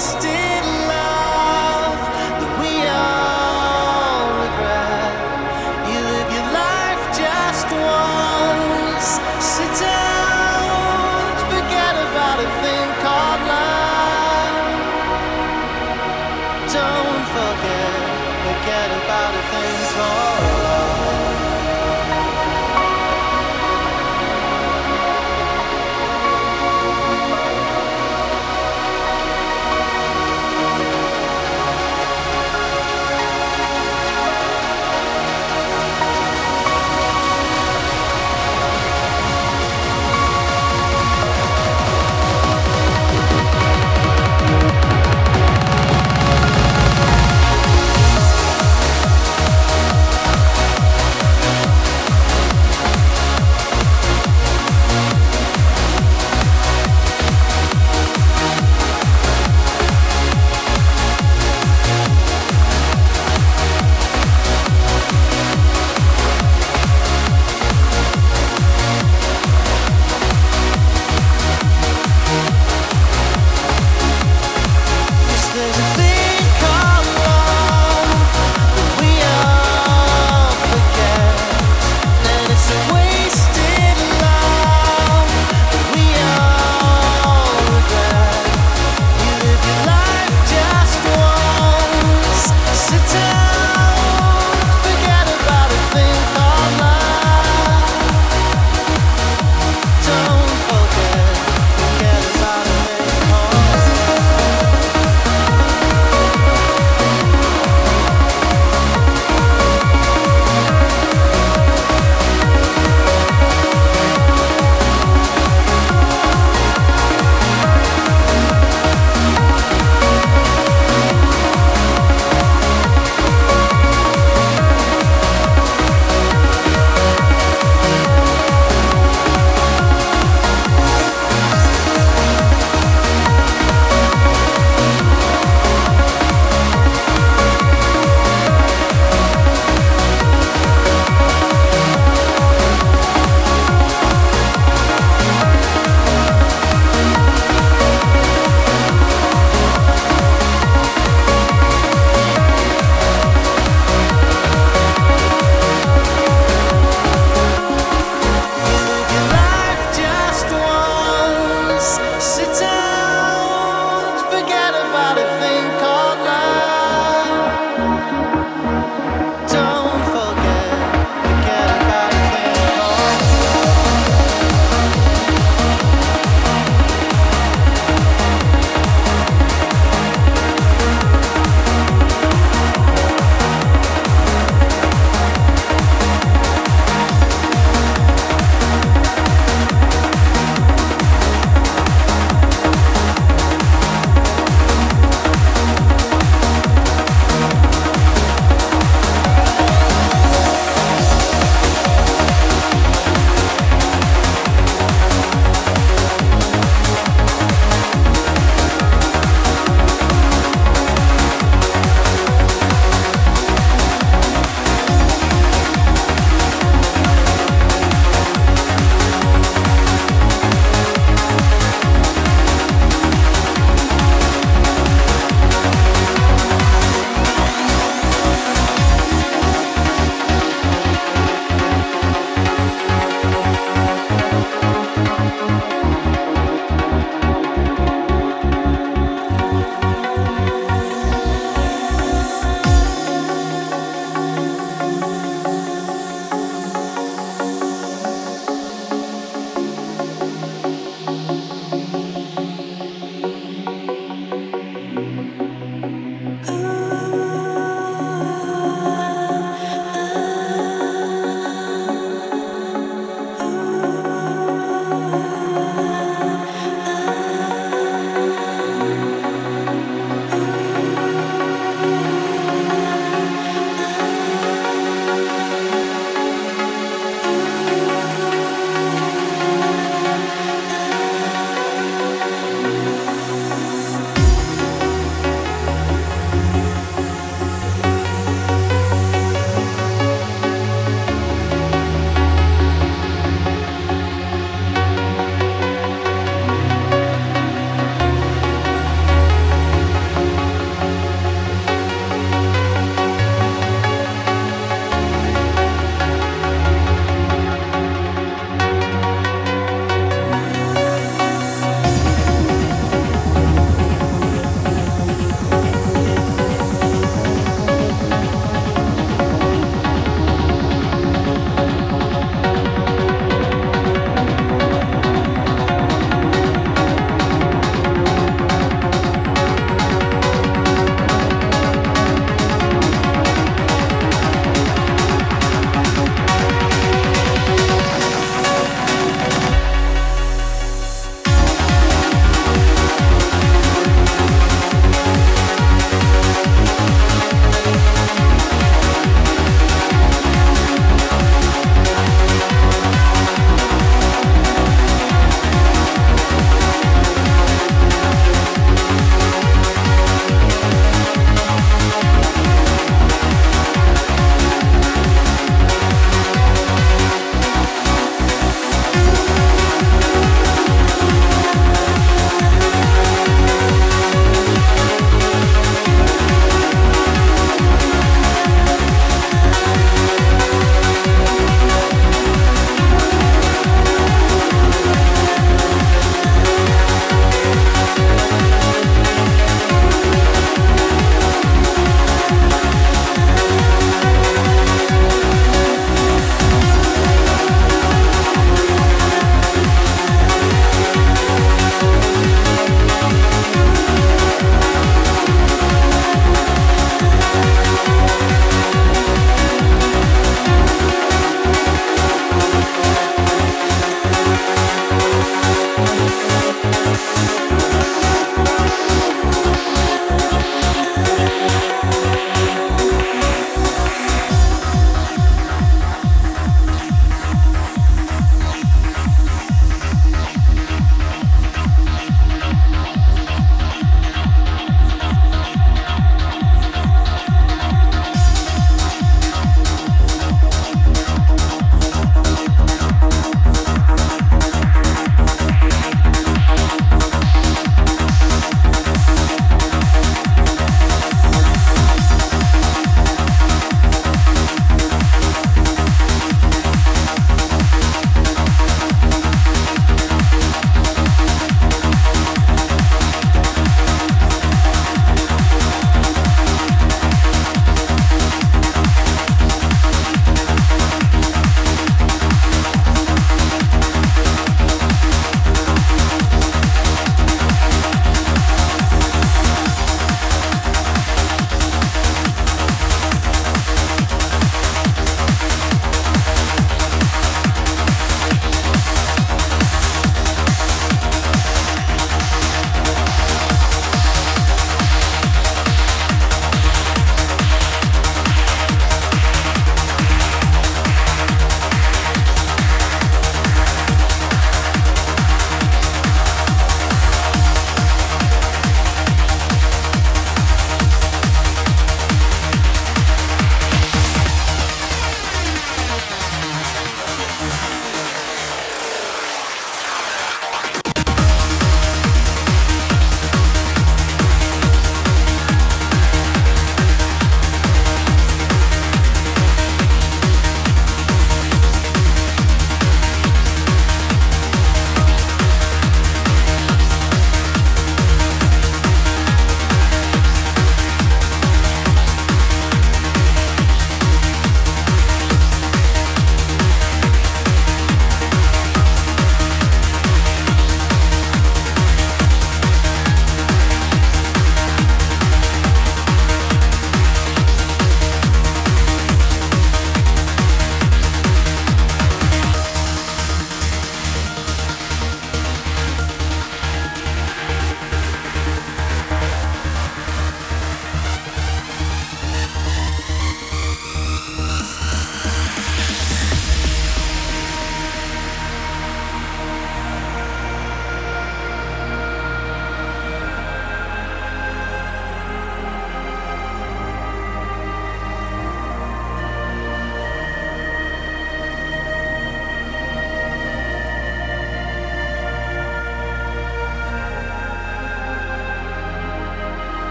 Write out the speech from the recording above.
Still.